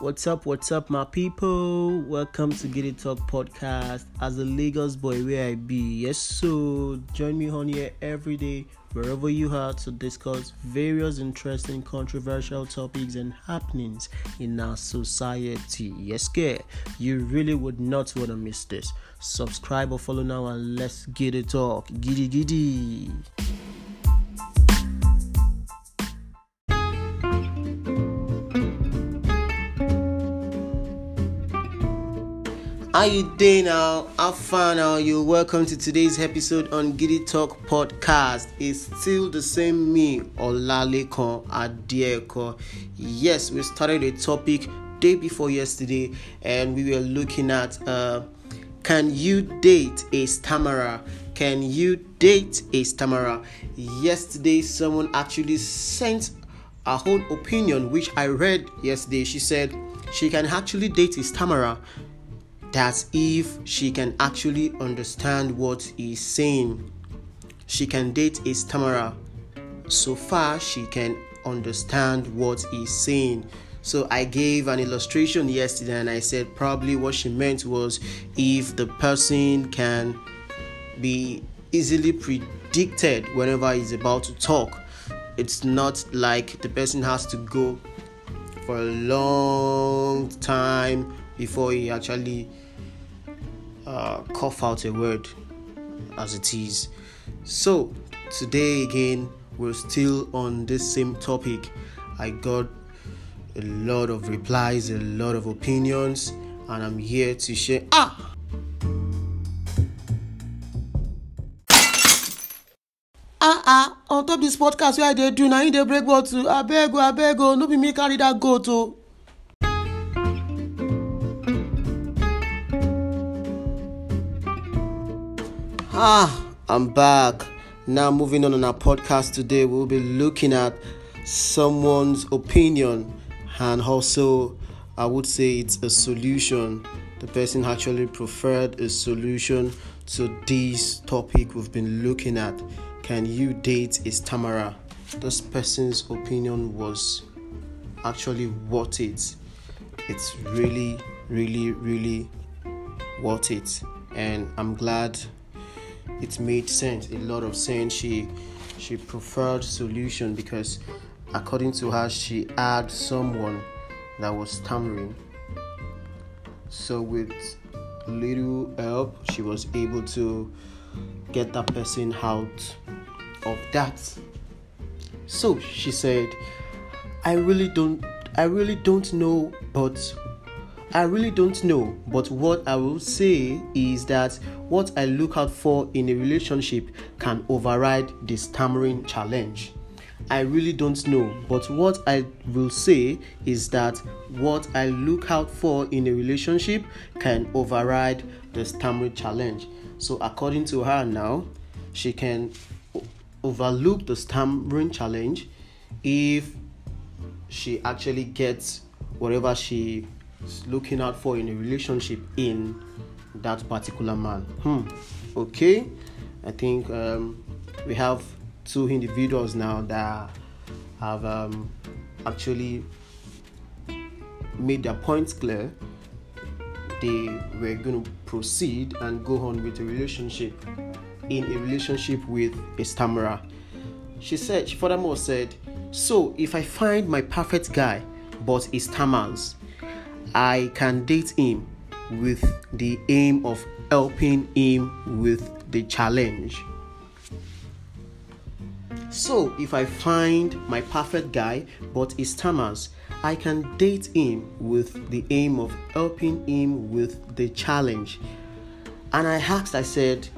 What's up, what's up, my people? Welcome to Gidi Talk podcast. As a Lagos boy, where I be, yes, so join me on here every day, wherever you are, to discuss various interesting, controversial topics and happenings in our society. Yes, girl, you really would not want to miss this. Subscribe or follow now, and let's get it talk. Giddy, giddy. How you doing now? How far now? You welcome to today's episode on Gidi Talk Podcast. It's still the same me, Olalekan Adeeko. Yes, we started a topic day before yesterday, and we were looking at uh, can you date a stammerer? Can you date a stammerer? Yesterday, someone actually sent a whole opinion, which I read yesterday. She said she can actually date a stammerer that's if she can actually understand what he's saying. She can date a stammerer so far she can understand what he's saying. So I gave an illustration yesterday and I said probably what she meant was if the person can be easily predicted whenever he's about to talk. It's not like the person has to go for a long time before he actually uh, cough out a word as it is. So, today again, we're still on this same topic. I got a lot of replies, a lot of opinions, and I'm here to share. Ah! Ah ah, on top this podcast where I do now, you dey break bottle. Abeg o, no be me carry that goat o. Ah, I'm back. Now, moving on on our podcast today, we'll be looking at someone's opinion and also, I would say, it's a solution. The person actually preferred a solution to this topic we've been looking at. Can you date is Tamara? This person's opinion was actually worth it. It's really, really, really worth it. And I'm glad it made sense. A lot of sense. She she preferred solution because according to her she had someone that was stammering so with little help she was able to get that person out of that. So she said i really don't i really don't know but I really don't know, but what I will say is that what I look out for in a relationship can override the stammering challenge. I really don't know, but what I will say is that what I look out for in a relationship can override the stammering challenge. So, according to her, now she can overlook the stammering challenge if she actually gets whatever she looking out for in a relationship in that particular man. Hmm. Okay. I think um, we have two individuals now that have um, actually made their points clear. They were going to proceed and go on with a relationship in a relationship with a stammerer. She said, she furthermore said, So if I find my perfect guy but he stammers, I can date him with the aim of helping him with the challenge. So, if I find my perfect guy but he stammers, I can date him with the aim of helping him with the challenge. And I asked, I said,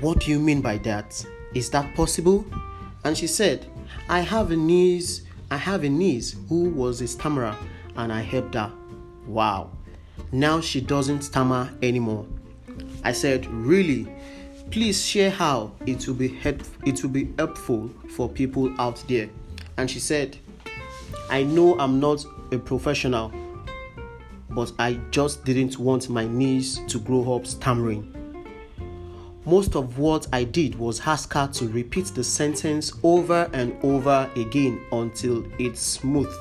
What do you mean by that? Is that possible? And she said, I have a niece I have a niece who was a stammerer and I helped her. Wow. Now she doesn't stammer anymore. I said, Really? Please share how it will be help- it will be helpful for people out there. And she said, I know I'm not a professional, but I just didn't want my niece to grow up stammering. Most of what I did was ask her to repeat the sentence over and over again until it's smooth.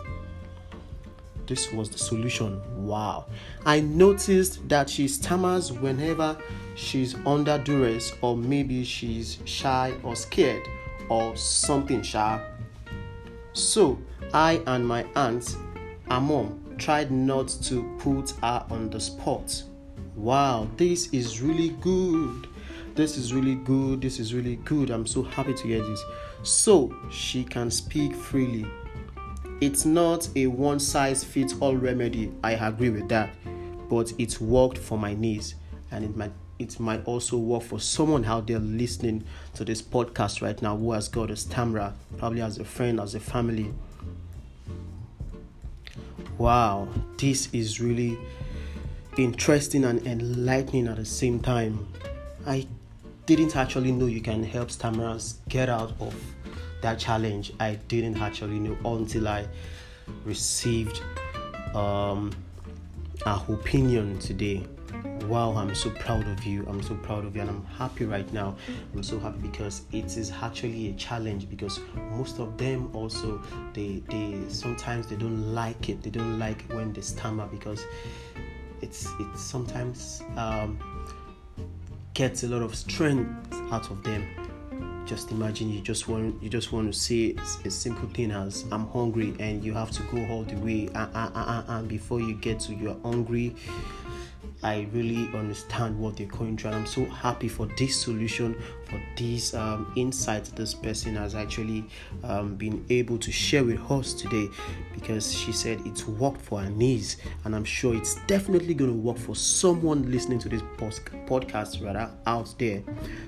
this was the solution. Wow. I noticed that she stammers whenever she's under duress, or maybe she's shy or scared, or something shy. So I and my aunt, our mom, tried not to put her on the spot. Wow, this is really good. This is really good. This is really good. I'm so happy to hear this. So she can speak freely. It's not a one size fits all remedy. I agree with that. But it worked for my niece and it might it might also work for someone out there listening to this podcast right now who has got a stammer, probably as a friend, as a family. Wow, this is really interesting and enlightening at the same time. I didn't actually know you can help stammerers get out of that challenge. I didn't actually know until I received um, a opinion today. Wow, I'm so proud of you. I'm so proud of you, and I'm happy right now. I'm so happy because it is actually a challenge. Because most of them also they they sometimes they don't like it. They don't like when they stammer because it's it's sometimes um, gets a lot of strength out of them. Just imagine you just want you just want to say a simple thing as i'm hungry and you have to go all the way uh, and, uh, uh, before you get to you're hungry I really understand what they're going through, and I'm so happy for this solution, for this um, insight this person has actually um, been able to share with us today because she said it's worked for her niece, and I'm sure it's definitely going to work for someone listening to this post- podcast rather out there.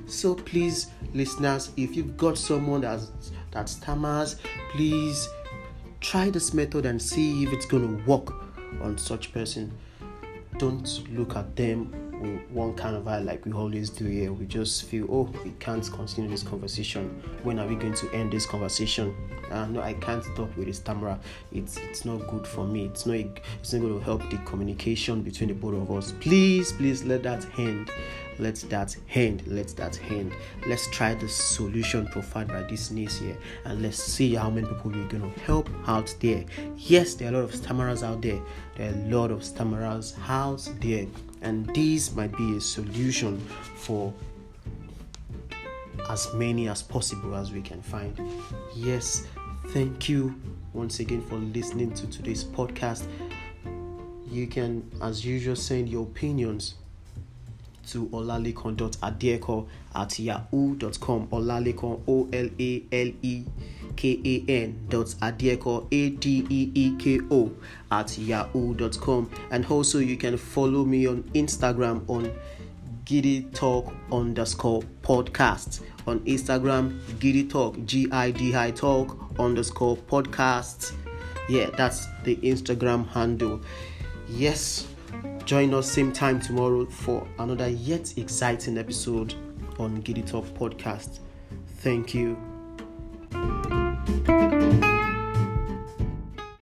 So please, listeners, if you've got someone that's that stammers, please try this method and see if it's going to work on such person don't look at them with one kind of eye like we always do here. We just feel, oh, we can't continue this conversation. When are we going to end this conversation? Uh, no, I can't talk with this camera. It's it's not good for me. It's not it's not going to help the communication between the both of us. Please, please let that end let that end. Let that end. Let's try the solution provided by this niece here and let's see how many people we're going to help out there. Yes there are a lot of stammerers out there. There are a lot of stammerers out there. And this might be a solution for as many as possible as we can find. Yes thank you once again for listening to today's podcast. You can as usual send your opinions to olalekan.adeeko at yahoo.com. Olalekan, O L A L E K A N dot adeeko, A D E E K O, at yahoo.com. And also, you can follow me on Instagram on Gidi Talk underscore podcast. On Instagram, Gidi Talk, G I D I Talk underscore podcast. Yeah, that's the Instagram handle. Yes, Join us same time tomorrow for another yet exciting episode on Gidi Talk podcast. Thank you.